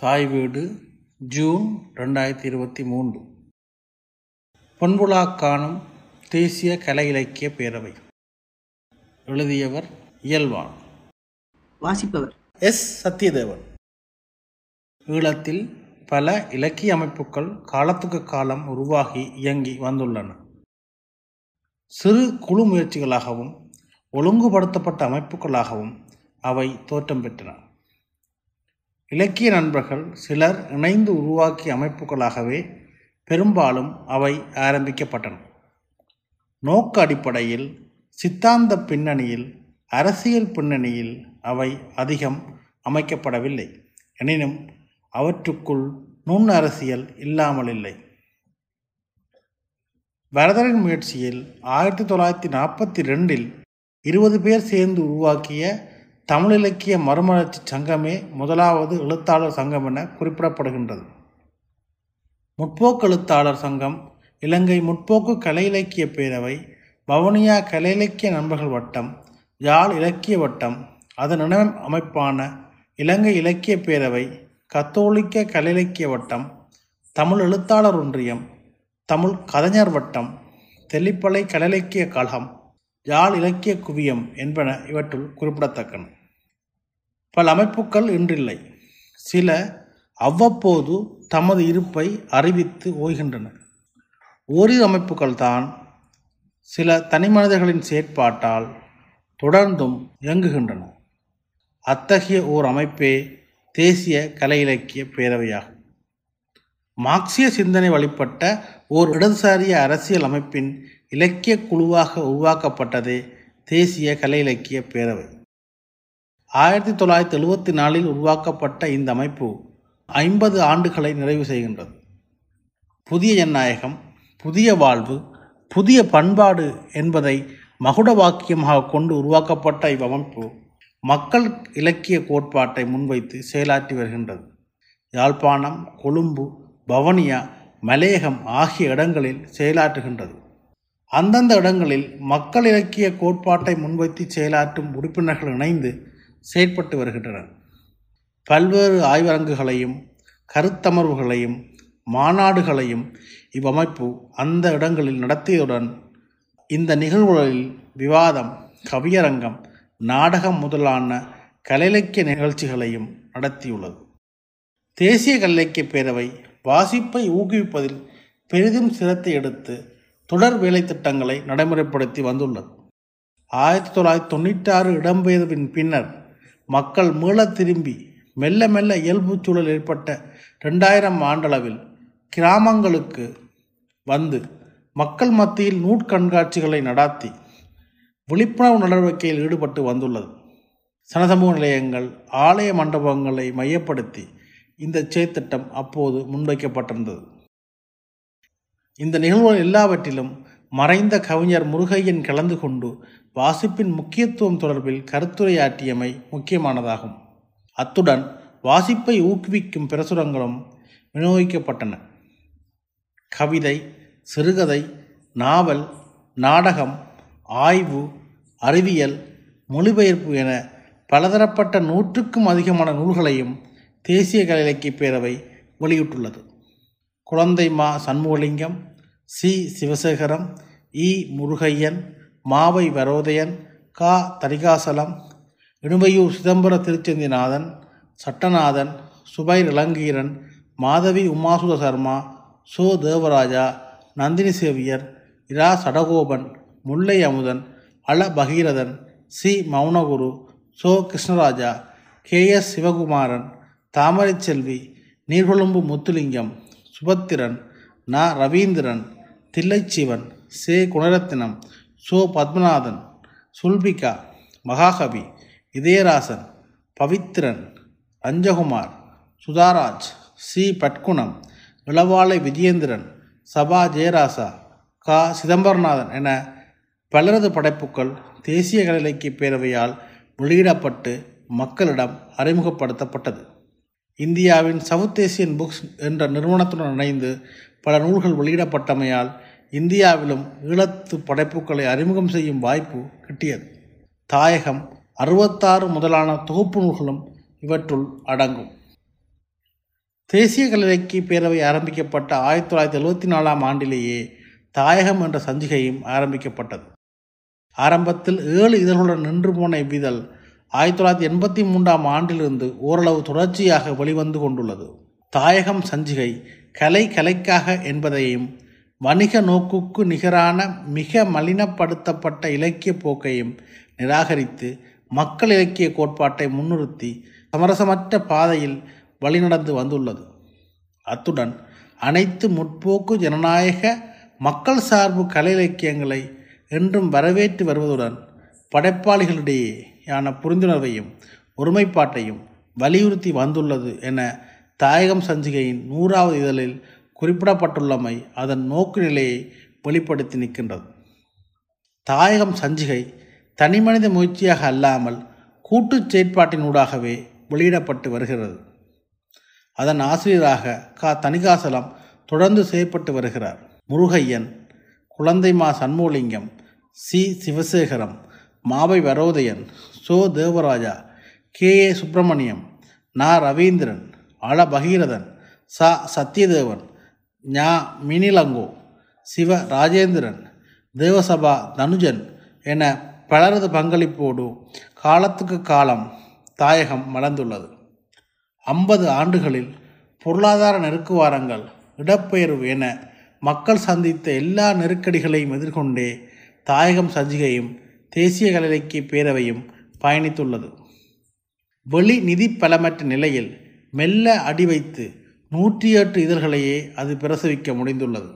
தாய் வீடு ஜூன் ரெண்டாயிரத்தி இருபத்தி மூன்று. பொன்புலா காணும் தேசிய கலை இலக்கிய பேரவை. எழுதியவர் இயல்வான் வாசிப்பவர். எஸ். சத்யதேவன். ஈழத்தில் பல இலக்கிய அமைப்புகள் காலத்துக்கு காலம் உருவாகி இயங்கி வந்துள்ளன. சிறு குழு முயற்சிகளாகவும் ஒழுங்குபடுத்தப்பட்ட அமைப்புகளாகவும் அவை தோற்றம் பெற்றன. இலக்கிய நண்பர்கள் சிலர் இணைந்து உருவாக்கிய அமைப்புகளாகவே பெரும்பாலும் அவை ஆரம்பிக்கப்பட்டன. நோக்க அடிப்படையில் சித்தாந்த பின்னணியில் அரசியல் பின்னணியில் அவை அதிகம் அமைக்கப்படவில்லை. எனினும் அவற்றுக்குள் நுண் அரசியல் இல்லாமல் இல்லை வரதரின் முயற்சியில் ஆயிரத்தி தொள்ளாயிரத்தி நாற்பத்தி ரெண்டில் இருபது பேர் சேர்ந்து உருவாக்கிய தமிழ் இலக்கிய மறுமலர்ச்சி சங்கமே முதலாவது எழுத்தாளர் சங்கம் என குறிப்பிடப்படுகின்றது. முற்போக்கு எழுத்தாளர் சங்கம் இலங்கை முற்போக்கு கலை இலக்கிய பேரவை வவுனியா கலை இலக்கிய நண்பர்கள் வட்டம் யாழ் இலக்கிய வட்டம் அதன் இணை அமைப்பான இலங்கை இலக்கிய பேரவை கத்தோலிக்க கலை இலக்கிய வட்டம் தமிழ் எழுத்தாளர் ஒன்றியம் தமிழ் கலைஞர் வட்டம் தெல்லிப்பளை கலை இலக்கிய கழகம் யாழ் இலக்கிய குவியம் என்பன இவற்றுள் குறிப்பிடத்தக்கன. பல அமைப்புகள் இன்றில்லை. சில அவ்வப்போது தமது இருப்பை அறிவித்து ஓய்கின்றன. ஓரிரு அமைப்புகள் தான் சில தனிமனிதர்களின் செயற்பாட்டால் தொடர்ந்தும் இயங்குகின்றன. அத்தகைய ஓர் அமைப்பே தேசிய கலை இலக்கிய பேரவையாகும். மார்க்சிய சிந்தனை வழிபட்ட ஓர் இடதுசாரிய அரசியல் அமைப்பின் இலக்கிய குழுவாக உருவாக்கப்பட்டதே தேசிய கலை இலக்கிய பேரவை. ஆயிரத்தி தொள்ளாயிரத்தி எழுவத்தி நாலில் உருவாக்கப்பட்ட இந்த அமைப்பு ஐம்பது ஆண்டுகளை நிறைவு செய்கின்றது. புதிய ஜனநாயகம் புதிய வாழ்வு புதிய பண்பாடு என்பதை மகுட வாக்கியமாக கொண்டு உருவாக்கப்பட்ட இவ்வமைப்பு மக்கள் இலக்கிய கோட்பாட்டை முன்வைத்து செயலாற்றி வருகின்றது. யாழ்ப்பாணம் கொழும்பு பவனியா மலையகம் ஆகிய இடங்களில் செயலாற்றுகின்றது. அந்தந்த இடங்களில் மக்கள் இலக்கிய கோட்பாட்டை முன்வைத்து செயலாற்றும் உறுப்பினர்கள் இணைந்து செயற்பட்டு வருகின்றனர் பல்வேறு ஆய்வரங்குகளையும் கருத்தமர்வுகளையும் மாநாடுகளையும் இவ்வமைப்பு அந்த இடங்களில் நடத்தியதுடன் இந்த நிகழ்வுகளில் விவாதம் கவியரங்கம் நாடகம் முதலான கலையிலக்கிய நிகழ்ச்சிகளையும் நடத்தியுள்ளது. தேசிய கலைக்கிய பேரவை வாசிப்பை ஊக்குவிப்பதில் பெரிதும் சிரத்தை எடுத்து தொடர் வேலை திட்டங்களை நடைமுறைப்படுத்தி வந்துள்ளது. ஆயிரத்தி தொள்ளாயிரத்தி தொண்ணூற்றாறு இடம்பெயர்வின் பின்னர் மக்கள் மீள திரும்பி மெல்ல மெல்ல இயல்பு சூழல் ஏற்பட்ட ரெண்டாயிரம் ஆண்டளவில் கிராமங்களுக்கு வந்து மக்கள் மத்தியில் நூற்கண்காட்சிகளை நடாத்தி விழிப்புணர்வு நடவடிக்கையில் ஈடுபட்டு வந்துள்ளது. சனசமூக நிலையங்கள் ஆலய மண்டபங்களை மையப்படுத்தி இந்த செயற்திட்டம் அப்போது முன்வைக்கப்பட்டிருந்தது. இந்த நிகழ்வுகள் எல்லாவற்றிலும் மறைந்த கவிஞர் முருகையன் கலந்து கொண்டு வாசிப்பின் முக்கியத்துவம் தொடர்பில் கருத்துரையாற்றியமை முக்கியமானதாகும். அத்துடன் வாசிப்பை ஊக்குவிக்கும் பிரசுரங்களும் விநியோகிக்கப்பட்டன. கவிதை சிறுகதை நாவல் நாடகம் ஆய்வு அறிவியல் மொழிபெயர்ப்பு என பலதரப்பட்ட நூற்றுக்கும் அதிகமான நூல்களையும் தேசிய கலை இலக்கிய பேரவை வெளியிட்டுள்ளது. குழந்தை மா சண்முகலிங்கம் சி. சிவசேகரம் இ. முருகையன் மாவை வரோதயன் கா தரிகாசலம் இணுவையூர் சிதம்பர திருச்செந்திநாதன் சட்டநாதன் சுபைர் இளங்கீரன் மாதவி உமாசுத சர்மா சோ தேவராஜா நந்தினி சேவியர் இரா சடகோபன் முல்லை அமுதன் அல பகீரதன் சி மௌனகுரு சோ கிருஷ்ணராஜா கே எஸ் சிவகுமாரன் தாமரை செல்வி நீர்கொழும்பு முத்துலிங்கம் சுபத்திரன் ந ரவீந்திரன் தில்லைச்சிவன் சே குணரத்தினம் சோ பத்மநாதன் சுல்பிகா மகாகவி இதயராசன் பவித்திரன் அஞ்சகுமார் சுதாராஜ் சி. பட்குணம் இளவாலை விஜயேந்திரன் சபா ஜெயராசா கா. சிதம்பரநாதன் என பலரது படைப்புகள் தேசிய கலை இலக்கிய பேரவையால் வெளியிடப்பட்டு மக்களிடம் அறிமுகப்படுத்தப்பட்டது. இந்தியாவின் சவுத் ஏசியன் புக்ஸ் என்ற நிறுவனத்துடன் இணைந்து பல நூல்கள் வெளியிடப்பட்டமையால் இந்தியாவிலும் ஈழத்து படைப்புகளை அறிமுகம் செய்யும் வாய்ப்பு கிட்டியது. தாயகம் அறுபத்தாறு முதலான தொகுப்பு நூல்களும் இவற்றுள் அடங்கும். தேசிய கலை பேரவை ஆரம்பிக்கப்பட்ட ஆயிரத்தி தொள்ளாயிரத்தி எழுபத்தி நாலாம் ஆண்டிலேயே தாயகம் என்ற சஞ்சிகையும் ஆரம்பிக்கப்பட்டது. ஆரம்பத்தில் ஏழு இதழ்களுடன் நின்று போன இவ்விதழ் ஆயிரத்தி தொள்ளாயிரத்தி எண்பத்தி மூன்றாம் ஆண்டிலிருந்து ஓரளவு தொடர்ச்சியாக வெளிவந்து கொண்டுள்ளது. தாயகம் சஞ்சிகை கலை கலைக்காக என்பதையும் வணிக நோக்குக்கு நிகரான மிக மலினப்படுத்தப்பட்ட இலக்கிய போக்கையும் நிராகரித்து மக்கள் இலக்கிய கோட்பாட்டை முன்னிறுத்தி சமரசமற்ற பாதையில் வழிநடந்து வந்துள்ளது. அத்துடன் அனைத்து முற்போக்கு ஜனநாயக மக்கள் சார்பு கலை இலக்கியங்களை என்றும் வரவேற்று வருவதுடன் படைப்பாளிகளிடையேயான புரிந்துணர்வையும் ஒருமைப்பாட்டையும் வலியுறுத்தி வந்துள்ளது என தாயகம் சஞ்சிகையின் நூறாவது இதழில் குறிப்பிடப்பட்டுள்ளமை அதன் நோக்குநிலையை வெளிப்படுத்தி நிற்கின்றது. தாயகம் சஞ்சிகை தனிமனித முயற்சியாக அல்லாமல் கூட்டுச் செயற்பாட்டினூடாகவே வெளியிடப்பட்டு வருகிறது. அதன் ஆசிரியராக கா. தணிகாசலம் தொடர்ந்து செயற்பட்டு வருகிறார். முருகையன் குழந்தைமா சண்முகலிங்கம் சி. சிவசேகரம் மாவை வரோதயன் சோ. தேவராஜா கே. ஏ. சுப்பிரமணியம் நா. ரவீந்திரன் அல பகீரதன் ச. சத்யதேவன் ஞா மினிலங்கோ சிவ ராஜேந்திரன் தேவசபா தனுஜன் என பலரது பங்களிப்போடு காலத்துக்கு காலம் தாயகம் மலர்ந்துள்ளது. ஐம்பது ஆண்டுகளில் பொருளாதார நெருக்குவாரங்கள் இடப்பெயர்வு என மக்கள் சந்தித்த எல்லா நெருக்கடிகளையும் எதிர்கொண்டே தாயகம் சஞ்சிகையும் தேசிய கலைக்கு பேரவையும் பயணித்துள்ளது. வெளி நிதி பலமற்ற நிலையில் மெல்ல அடி வைத்து நூற்றி எட்டு இதழ்களையே அது பிரசவிக்க முடிந்துள்ளது.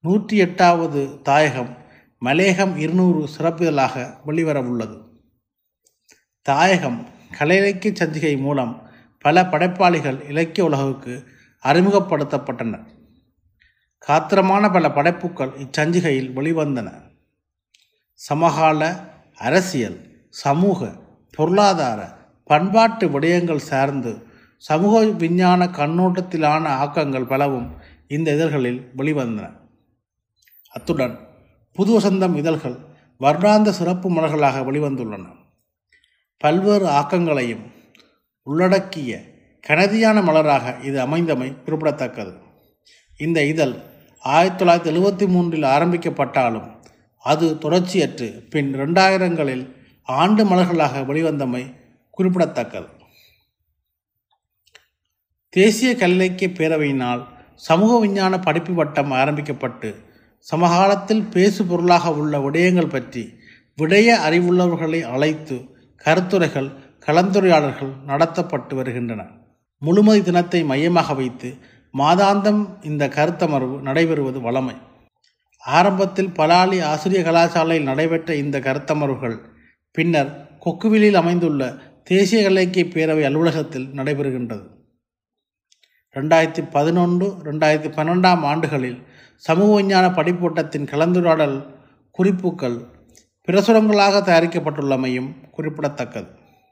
நூற்றி எட்டாவது தாயகம் மலேகம் இருநூறு சிறப்பிதழாக வெளிவரவுள்ளது. தாயகம் கலை இலக்கிய சஞ்சிகை மூலம் பல படைப்பாளிகள் இலக்கிய உலகுக்கு அறிமுகப்படுத்தப்பட்டனர் காத்திரமான பல படைப்புகள் இச்சஞ்சிகையில் வெளிவந்தன. சமகால அரசியல் சமூக பொருளாதார பண்பாட்டு விடயங்கள் சார்ந்து சமூக விஞ்ஞான கண்ணோட்டத்திலான ஆக்கங்கள் பலவும் இந்த இதழ்களில் வெளிவந்தன. அத்துடன் புது வசந்தம் இதழ்கள் வருடாந்த சிறப்பு மலர்களாக வெளிவந்துள்ளன. பல்வேறு ஆக்கங்களையும் உள்ளடக்கிய கனதியான மலராக இது அமைந்தமை குறிப்பிடத்தக்கது. இந்த இதழ் ஆயிரத்தி தொள்ளாயிரத்தி எழுபத்தி மூன்றில் ஆரம்பிக்கப்பட்டாலும் அது தொடர்ச்சியற்று பின் ரெண்டாயிரங்களில் ஆண்டு மலர்களாக வெளிவந்தமை குறிப்பிடத்தக்கது. தேசிய கல்லிலக்கிய பேரவையினால் சமூக விஞ்ஞான படிப்பு வட்டம் ஆரம்பிக்கப்பட்டு சமகாலத்தில் பேசு பொருளாக உள்ள விடயங்கள் பற்றி விடய அறிவுள்ளவர்களை அழைத்து கருத்துரைகள் கலந்துரையாடல்கள் நடத்தப்பட்டு வருகின்றன. முழுமதி தினத்தை மையமாக வைத்து மாதாந்தம் இந்த கருத்தமர்வு நடைபெறுவது வழமை ஆரம்பத்தில் பலாலி ஆசிரிய கலாசாலையில் நடைபெற்ற இந்த கருத்தமர்வுகள் பின்னர் கொக்குவிலில் அமைந்துள்ள தேசிய இலக்கிய பேரவை அலுவலகத்தில் நடைபெறுகின்றது. ரெண்டாயிரத்தி பதினொன்று ரெண்டாயிரத்தி பன்னெண்டாம் ஆண்டுகளில் சமூக விஞ்ஞான படிப்போட்டத்தின் கலந்துரையாடல் குறிப்புகள் பிரசுரங்களாக தயாரிக்கப்பட்டுள்ளமையும் குறிப்பிடத்தக்கது.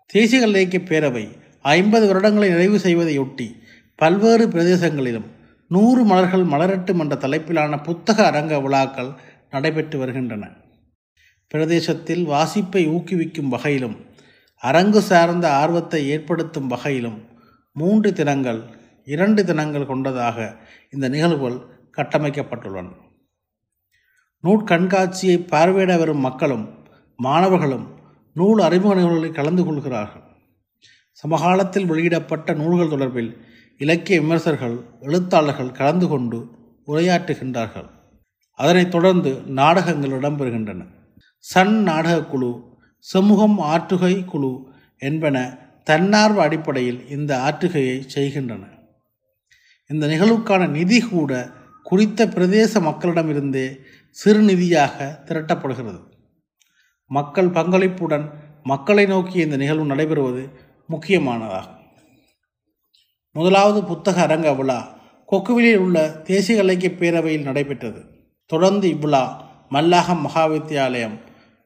தேசிய இலக்கிய பேரவை ஐம்பது வருடங்களை நிறைவு செய்வதையொட்டி பல்வேறு பிரதேசங்களிலும் நூறு மலர்கள் மலரட்டும் என்ற தலைப்பிலான புத்தக அரங்க விழாக்கள் நடைபெற்று வருகின்றன. பிரதேசத்தில் வாசிப்பை ஊக்குவிக்கும் வகையிலும் அரங்கு சார்ந்த ஆர்வத்தை ஏற்படுத்தும் வகையிலும் மூன்று தினங்கள் இரண்டு தினங்கள் கொண்டதாக இந்த நிகழ்வுகள் கட்டமைக்கப்பட்டுள்ளன. நூற்கண்காட்சியை பார்வையிட வரும் மக்களும் மாணவர்களும் நூல் அறிமுக நிகழ்வுகளில் கலந்து கொள்கிறார்கள். சமகாலத்தில் வெளியிடப்பட்ட நூல்கள் தொடர்பில் இலக்கிய விமர்சகர்கள் எழுத்தாளர்கள் கலந்து கொண்டு உரையாற்றுகின்றார்கள். அதனைத் தொடர்ந்து நாடகங்கள் இடம்பெறுகின்றன. சன் நாடக குழு சமூகம் ஆற்றுகை குழு என்பன தன்னார்வ அடிப்படையில் இந்த ஆற்றுகையை செய்கின்றன. இந்த நிகழ்வுக்கான நிதி கூட குறித்த பிரதேச மக்களிடமிருந்தே சிறு நிதியாக திரட்டப்படுகிறது. மக்கள் பங்களிப்புடன் மக்களை நோக்கி இந்த நிகழ்வு நடைபெறுவது முக்கியமானதாகும். முதலாவது புத்தக அரங்க விழா கொக்குவிலில் உள்ள தேசிய இலக்கிய பேரவையில் நடைபெற்றது. தொடர்ந்து இவ்விழா மல்லாகம் மகாவித்தியாலயம்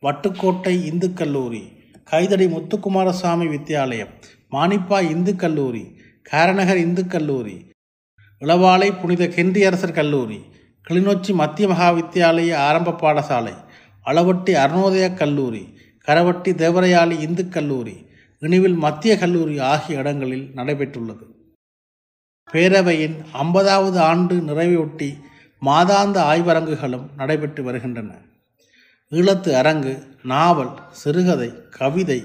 வட்டுக்கோட்டை இந்து கல்லூரி கைதடி முத்துக்குமாரசாமி வித்தியாலயம் மானிப்பா இந்து கல்லூரி காரநகர் இந்து கல்லூரி இளவாலை புனித கென்றியரசர் கல்லூரி கிளிநொச்சி மத்திய மகா வித்தியாலய ஆரம்ப பாடசாலை அளவட்டி அருணோதய கல்லூரி கரவட்டி தேவரையாளி இந்து கல்லூரி இனிவில் மத்திய கல்லூரி ஆகிய இடங்களில் நடைபெற்றுள்ளது. பேரவையின் ஐம்பதாவது ஆண்டு நிறைவையொட்டி மாதாந்த ஆய்வரங்குகளும் நடைபெற்று வருகின்றன. ஈழத்து அரங்கு நாவல் சிறுகதை கவிதை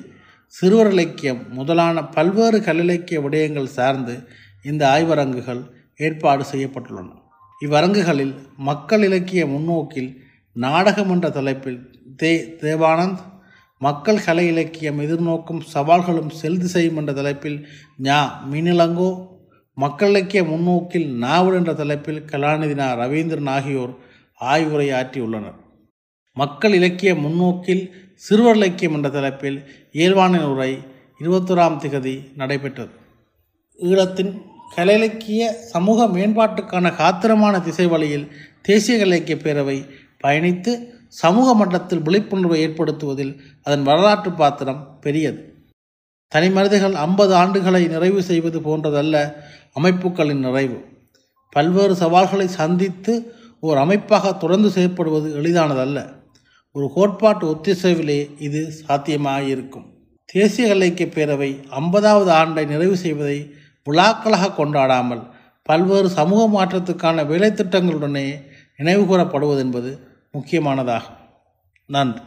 சிறுவர் இலக்கியம் முதலான பல்வேறு கல்லிலக்கிய விடயங்கள் சார்ந்து இந்த ஆய்வரங்குகள் ஏற்பாடு செய்யப்பட்டுள்ளன. இவ்வரங்குகளில் மக்கள் இலக்கிய முன்னோக்கில் நாடகம் என்ற தலைப்பில் தே தேவானந்த் மக்கள் கலை இலக்கியம் எதிர்நோக்கும் சவால்களும் செல்திசையும் என்ற தலைப்பில் ஞா மீனிலங்கோ மக்கள் இலக்கிய முன்னோக்கில் நாவல் என்ற தலைப்பில் கலாநிதினா ரவீந்திரன் ஆகியோர் ஆய்வுரை ஆற்றியுள்ளனர் மக்கள் இலக்கிய முன்னோக்கில் சிறுவர் இலக்கியம் என்ற தலைப்பில் இயல்பான உரை இருபத்தொராம் திகதி நடைபெற்றது. ஈழத்தின் கலையிலக்கிய சமூக மேம்பாட்டுக்கான காத்திரமான திசை வழியில் தேசிய கலைக்கிய பேரவை பயணித்து சமூக மட்டத்தில் விழிப்புணர்வை ஏற்படுத்துவதில் அதன் வரலாற்று பாத்திரம் பெரியது. தனி மனிதர்கள் ஐம்பது ஆண்டுகளை நிறைவு செய்வது போன்றதல்ல அமைப்புகளின் நிறைவு. பல்வேறு சவால்களை சந்தித்து ஓர் அமைப்பாக தொடர்ந்து செயற்படுவது எளிதானதல்ல. ஒரு கோட்பாட்டு ஒத்திசைவிலே இது சாத்தியமாக இருக்கும் தேசிய கலைக்கிய பேரவை ஐம்பதாவது ஆண்டை நிறைவு செய்வதை விழாக்களாக கொண்டாடாமல் பல்வேறு சமூக மாற்றத்துக்கான வேலைத்திட்டங்களுடனே நினைவுகூரப்படுவது என்பது முக்கியமானதாகும். நன்றி.